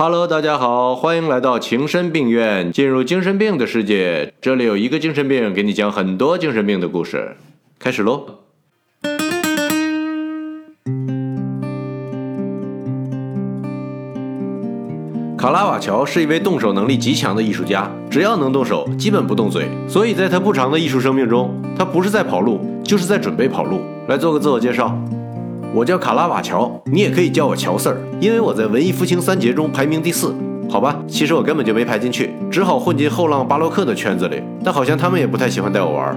Hello，大家好，欢迎来到情深病院，进入精神病的世界。这里有一个精神病，给你讲很多精神病的故事。开始喽。卡拉瓦乔是一位动手能力极强的艺术家，只要能动手，基本不动嘴。所以在他不长的艺术生命中，他不是在跑路，就是在准备跑路。来做个自我介绍，我叫卡拉瓦乔，你也可以叫我乔四儿，因为我在文艺复兴三杰中排名第四。好吧，其实我根本就没排进去，只好混进后浪巴洛克的圈子里。但好像他们也不太喜欢带我玩。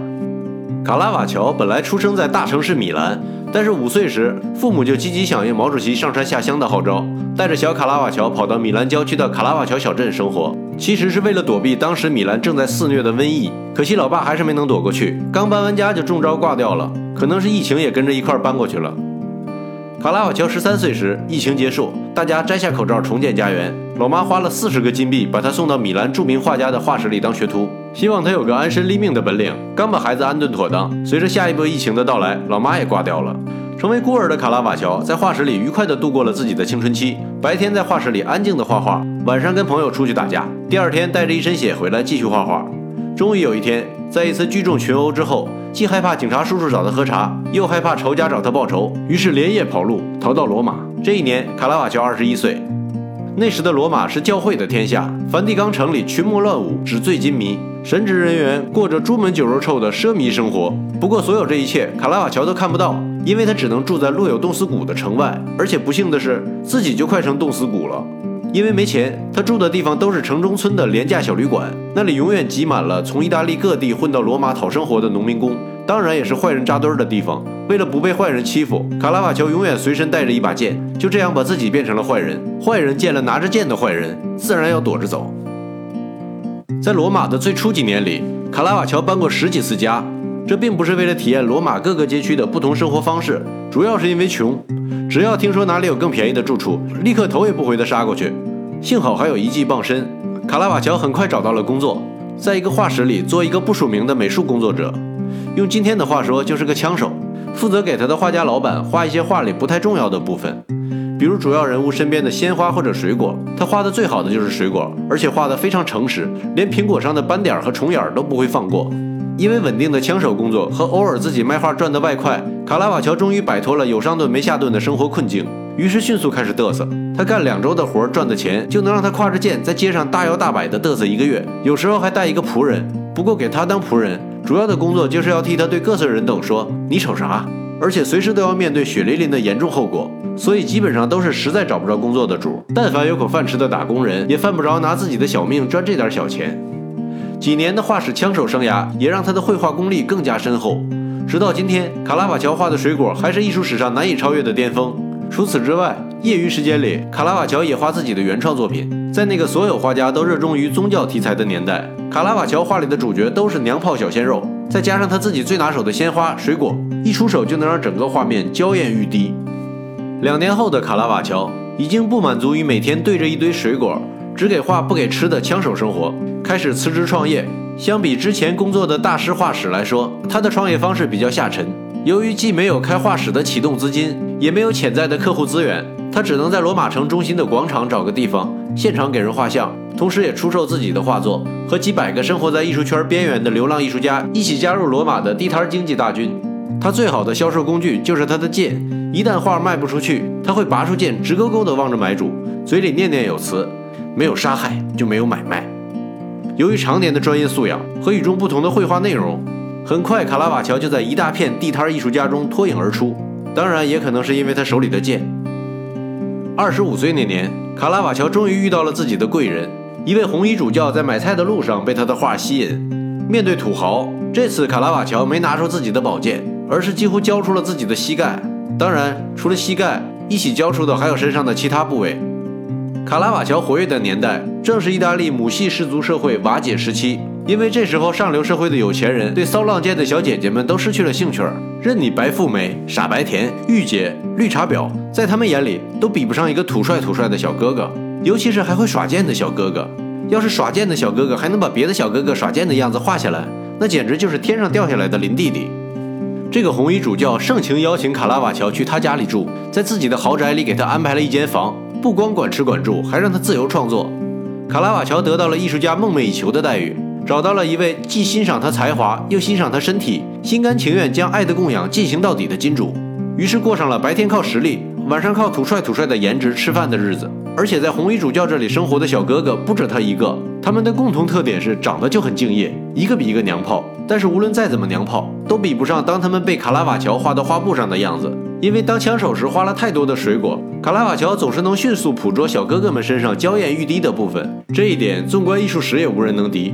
卡拉瓦乔本来出生在大城市米兰。但是五岁时，父母就积极响应毛主席上山下乡的号召，带着小卡拉瓦乔跑到米兰郊区的卡拉瓦乔小镇生活。其实是为了躲避当时米兰正在肆虐的瘟疫。可惜老爸还是没能躲过去，刚搬完家就中招挂掉了。可能是疫情也跟着一块搬过去了。卡拉瓦乔十三岁时，疫情结束，大家摘下口罩重建家园。老妈花了四十个金币把他送到米兰著名画家的画室里当学徒。希望他有个安身立命的本领。刚把孩子安顿妥当，随着下一波疫情的到来，老妈也挂掉了。成为孤儿的卡拉瓦乔在画室里愉快地度过了自己的青春期。白天在画室里安静地画画，晚上跟朋友出去打架。第二天带着一身血回来继续画画。终于有一天，在一次聚众群殴之后，既害怕警察叔叔找他喝茶，又害怕仇家找他报仇，于是连夜跑路，逃到罗马。这一年，卡拉瓦乔二十一岁。那时的罗马是教会的天下，梵蒂冈城里群魔乱舞，纸醉金迷。神职人员过着朱门酒肉臭的奢靡生活。不过，所有这一切卡拉瓦乔都看不到，因为他只能住在落有冻死谷的城外，而且不幸的是，自己就快成冻死谷了。因为没钱，他住的地方都是城中村的廉价小旅馆，那里永远挤满了从意大利各地混到罗马讨生活的农民工，当然也是坏人扎堆儿的地方。为了不被坏人欺负，卡拉瓦乔永远随身带着一把剑，就这样把自己变成了坏人。坏人见了拿着剑的坏人，自然要躲着走。在罗马的最初几年里，卡拉瓦乔搬过十几次家。这并不是为了体验罗马各个街区的不同生活方式，主要是因为穷。只要听说哪里有更便宜的住处，立刻头也不回地杀过去。幸好还有一技傍身，卡拉瓦乔很快找到了工作，在一个画室里做一个不署名的美术工作者，用今天的话说就是个枪手，负责给他的画家老板画一些画里不太重要的部分。比如主要人物身边的鲜花或者水果，他画的最好的就是水果，而且画得非常诚实，连苹果上的斑点和虫眼都不会放过。因为稳定的枪手工作和偶尔自己卖画赚的外快，卡拉瓦乔终于摆脱了有上顿没下顿的生活困境，于是迅速开始嘚瑟。他干两周的活赚的钱，就能让他挎着剑在街上大摇大摆地嘚瑟一个月，有时候还带一个仆人。不过给他当仆人，主要的工作就是要替他对各色人等说：“你瞅啥？”而且随时都要面对血淋淋的严重后果，所以基本上都是实在找不着工作的主。但凡有口饭吃的打工人，也犯不着拿自己的小命赚这点小钱。几年的画室枪手生涯，也让他的绘画功力更加深厚。直到今天，卡拉瓦乔画的水果还是艺术史上难以超越的巅峰。除此之外，业余时间里，卡拉瓦乔也画自己的原创作品。在那个所有画家都热衷于宗教题材的年代，卡拉瓦乔画里的主角都是娘炮小鲜肉。再加上他自己最拿手的鲜花、水果，一出手就能让整个画面娇艳欲滴。两年后的卡拉瓦乔已经不满足于每天对着一堆水果，只给画不给吃的枪手生活，开始辞职创业。相比之前工作的大师画室来说，他的创业方式比较下沉。由于既没有开画室的启动资金，也没有潜在的客户资源，他只能在罗马城中心的广场找个地方，现场给人画像。同时，也出售自己的画作，和几百个生活在艺术圈边缘的流浪艺术家一起加入罗马的地摊经济大军。他最好的销售工具就是他的剑，一旦画卖不出去，他会拔出剑，直勾勾地望着买主，嘴里念念有词：“没有杀害就没有买卖。”由于常年的专业素养和与众不同的绘画内容，很快卡拉瓦乔就在一大片地摊艺术家中脱颖而出。当然，也可能是因为他手里的剑。二十五岁那年，卡拉瓦乔终于遇到了自己的贵人。一位红衣主教在买菜的路上被他的画吸引。面对土豪，这次卡拉瓦乔没拿出自己的宝剑，而是几乎交出了自己的膝盖。当然，除了膝盖，一起交出的还有身上的其他部位。卡拉瓦乔活跃的年代正是意大利母系氏族社会瓦解时期，因为这时候上流社会的有钱人对骚浪贱的小姐姐们都失去了兴趣，任你白富美、傻白甜、御姐、绿茶婊，在他们眼里都比不上一个土帅土帅的小哥哥。尤其是还会耍剑的小哥哥，要是耍剑的小哥哥还能把别的小哥哥耍剑的样子画下来，那简直就是天上掉下来的林弟弟。这个红衣主教盛情邀请卡拉瓦乔去他家里住，在自己的豪宅里给他安排了一间房，不光管吃管住，还让他自由创作。卡拉瓦乔得到了艺术家梦寐以求的待遇，找到了一位既欣赏他才华又欣赏他身体、心甘情愿将爱的供养进行到底的金主。于是过上了白天靠实力，晚上靠土帅土帅的颜值吃饭的日子。而且在红衣主教这里生活的小哥哥不止他一个，他们的共同特点是长得就很敬业，一个比一个娘炮。但是无论再怎么娘炮，都比不上当他们被卡拉瓦乔画到画布上的样子。因为当枪手时花了太多的水果，卡拉瓦乔总是能迅速捕捉小哥哥们身上娇艳欲滴的部分，这一点纵观艺术史也无人能敌。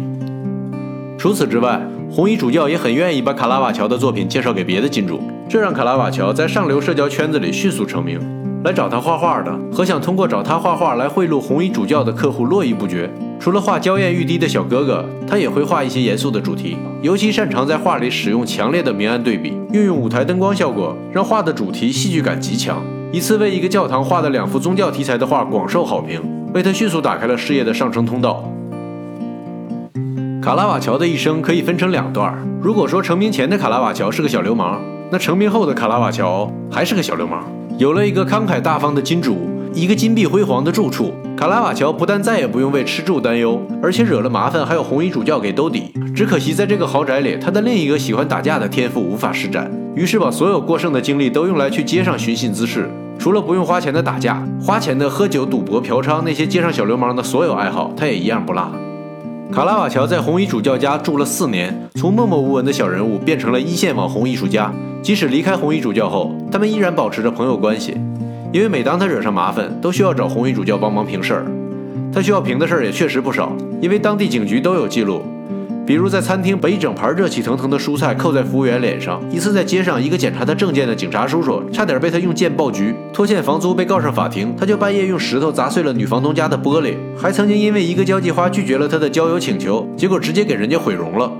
除此之外，红衣主教也很愿意把卡拉瓦乔的作品介绍给别的金主，这让卡拉瓦乔在上流社交圈子里迅速成名。来找他画画的和想通过找他画画来贿赂红衣主教的客户络绎不绝。除了画娇艳欲滴的小哥哥，他也会画一些严肃的主题，尤其擅长在画里使用强烈的明暗对比，运用舞台灯光效果，让画的主题戏剧感极强。一次为一个教堂画的两幅宗教题材的画广受好评，为他迅速打开了事业的上升通道。卡拉瓦乔的一生可以分成两段。如果说成名前的卡拉瓦乔是个小流氓，那成名后的卡拉瓦乔还是个小流氓。有了一个慷慨大方的金主，一个金碧辉煌的住处，卡拉瓦乔不但再也不用为吃住担忧，而且惹了麻烦还有红衣主教给兜底。只可惜在这个豪宅里，他的另一个喜欢打架的天赋无法施展，于是把所有过剩的精力都用来去街上寻衅滋事。除了不用花钱的打架，花钱的喝酒、赌博、嫖娼，那些街上小流氓的所有爱好，他也一样不落。卡拉瓦乔在红衣主教家住了四年，从默默无闻的小人物变成了一线网红艺术家。即使离开红衣主教后，他们依然保持着朋友关系，因为每当他惹上麻烦，都需要找红衣主教帮忙平事儿。他需要平的事儿也确实不少，因为当地警局都有记录。比如在餐厅把一整盘热气腾腾的蔬菜扣在服务员脸上；一次在街上，一个检查他证件的警察叔叔差点被他用剑爆菊，拖欠房租被告上法庭，他就半夜用石头砸碎了女房东家的玻璃；还曾经因为一个交际花拒绝了他的交友请求，结果直接给人家毁容了。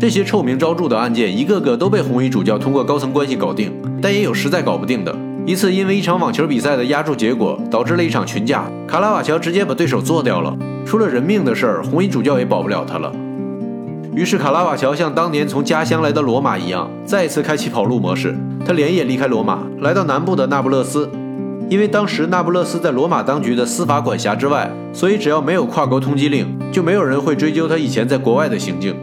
这些臭名昭著的案件，一个个都被红衣主教通过高层关系搞定，但也有实在搞不定的。一次因为一场网球比赛的压注结果，导致了一场群架，卡拉瓦乔直接把对手做掉了。出了人命的事儿，红衣主教也保不了他了。于是，卡拉瓦乔像当年从家乡来到罗马一样，再一次开启跑路模式。他连夜离开罗马，来到南部的那不勒斯。因为当时那不勒斯在罗马当局的司法管辖之外，所以只要没有跨国通缉令，就没有人会追究他以前在国外的行径。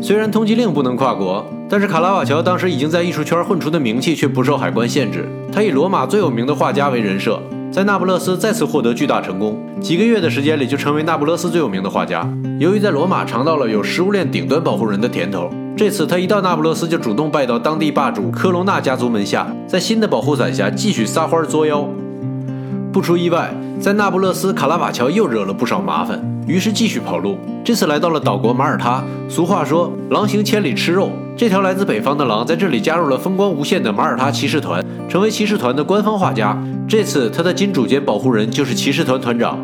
虽然通缉令不能跨国，但是卡拉瓦乔当时已经在艺术圈混出的名气却不受海关限制。他以罗马最有名的画家为人设。在那不勒斯再次获得巨大成功，几个月的时间里就成为那不勒斯最有名的画家。由于在罗马尝到了有食物链顶端保护人的甜头，这次他一到那不勒斯就主动拜到当地霸主科隆纳家族门下，在新的保护伞下继续撒欢作妖。不出意外，在那不勒斯卡拉瓦乔又惹了不少麻烦，于是继续跑路。这次来到了岛国马耳他。俗话说，狼行千里吃肉。这条来自北方的狼在这里加入了风光无限的马耳他骑士团，成为骑士团的官方画家。这次他的金主兼保护人就是骑士团团长。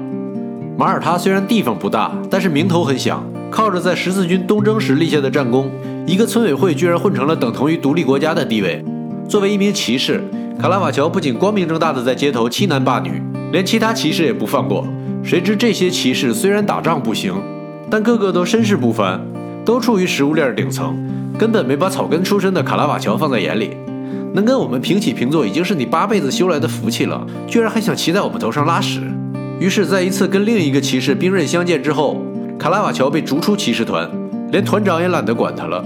马耳他虽然地方不大，但是名头很响，靠着在十字军东征时立下的战功，一个村委会居然混成了等同于独立国家的地位。作为一名骑士，卡拉瓦乔不仅光明正大的在街头欺男霸女，连其他骑士也不放过。谁知这些骑士虽然打仗不行，但个个都身世不凡，都处于食物链顶层。根本没把草根出身的卡拉瓦乔放在眼里，能跟我们平起平坐已经是你八辈子修来的福气了，居然还想骑在我们头上拉屎。于是，在一次跟另一个骑士兵刃相见之后，卡拉瓦乔被逐出骑士团，连团长也懒得管他了。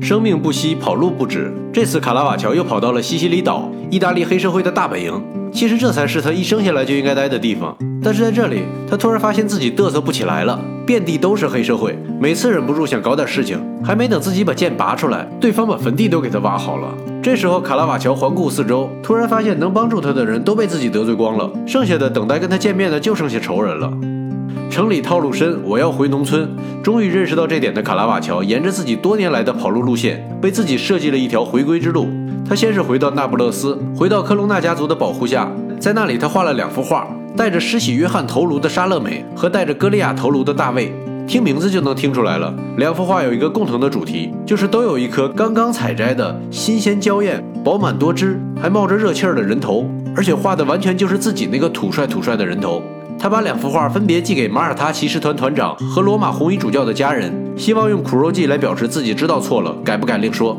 生命不息，跑路不止。这次，卡拉瓦乔又跑到了西西里岛，意大利黑社会的大本营。其实，这才是他一生下来就应该待的地方。但是在这里，他突然发现自己嘚瑟不起来了。遍地都是黑社会，每次忍不住想搞点事情，还没等自己把剑拔出来，对方把坟地都给他挖好了。这时候，卡拉瓦乔环顾四周，突然发现能帮助他的人都被自己得罪光了，剩下的等待跟他见面的就剩下仇人了。城里套路深，我要回农村。终于认识到这点的卡拉瓦乔，沿着自己多年来的跑路路线，为自己设计了一条回归之路。他先是回到那不勒斯，回到科隆纳家族的保护下，在那里他画了两幅画。带着施洗约翰头颅的莎乐美和带着歌利亚头颅的大卫，听名字就能听出来了。两幅画有一个共同的主题，就是都有一颗刚刚采摘的新鲜娇艳、饱满多汁、还冒着热气儿的人头，而且画的完全就是自己那个土帅土帅的人头。他把两幅画分别寄给马耳他骑士团团长和罗马红衣主教的家人，希望用苦肉计来表示自己知道错了，改不改另说。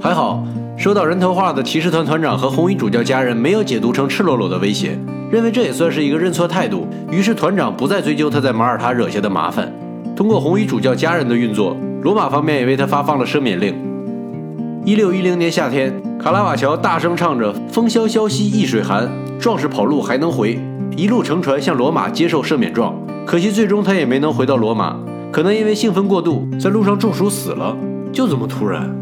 还好。收到人头画的骑士团团长和红衣主教家人没有解读成赤裸裸的威胁，认为这也算是一个认错态度。于是团长不再追究他在马耳他惹下的麻烦。通过红衣主教家人的运作，罗马方面也为他发放了赦免令。一六一零年夏天，卡拉瓦乔大声唱着“风萧萧兮易水寒，壮士跑路还能回”，一路乘船向罗马接受赦免状。可惜最终他也没能回到罗马，可能因为兴奋过度，在路上中暑死了。就这么突然。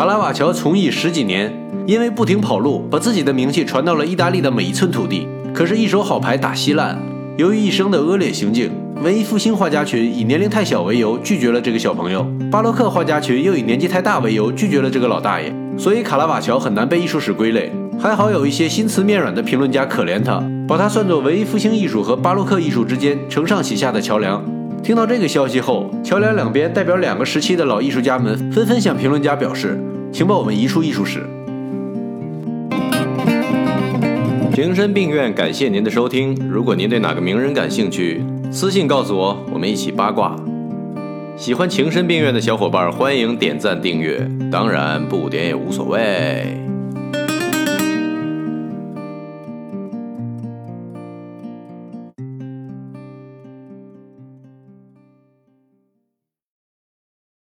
卡拉瓦乔从艺十几年，因为不停跑路，把自己的名气传到了意大利的每一寸土地。可是，一手好牌打稀烂。由于一生的恶劣行径，文艺复兴画家群以年龄太小为由拒绝了这个小朋友，巴洛克画家群又以年纪太大为由拒绝了这个老大爷。所以，卡拉瓦乔很难被艺术史归类。还好有一些心慈面软的评论家可怜他，把他算作文艺复兴艺术和巴洛克艺术之间承上启下的桥梁。听到这个消息后，桥梁两边代表两个时期的老艺术家们纷纷向评论家表示，请把我们移出艺术室。情深病院，感谢您的收听。如果您对哪个名人感兴趣，私信告诉我，我们一起八卦。喜欢情深病院的小伙伴，欢迎点赞订阅，当然不点也无所谓。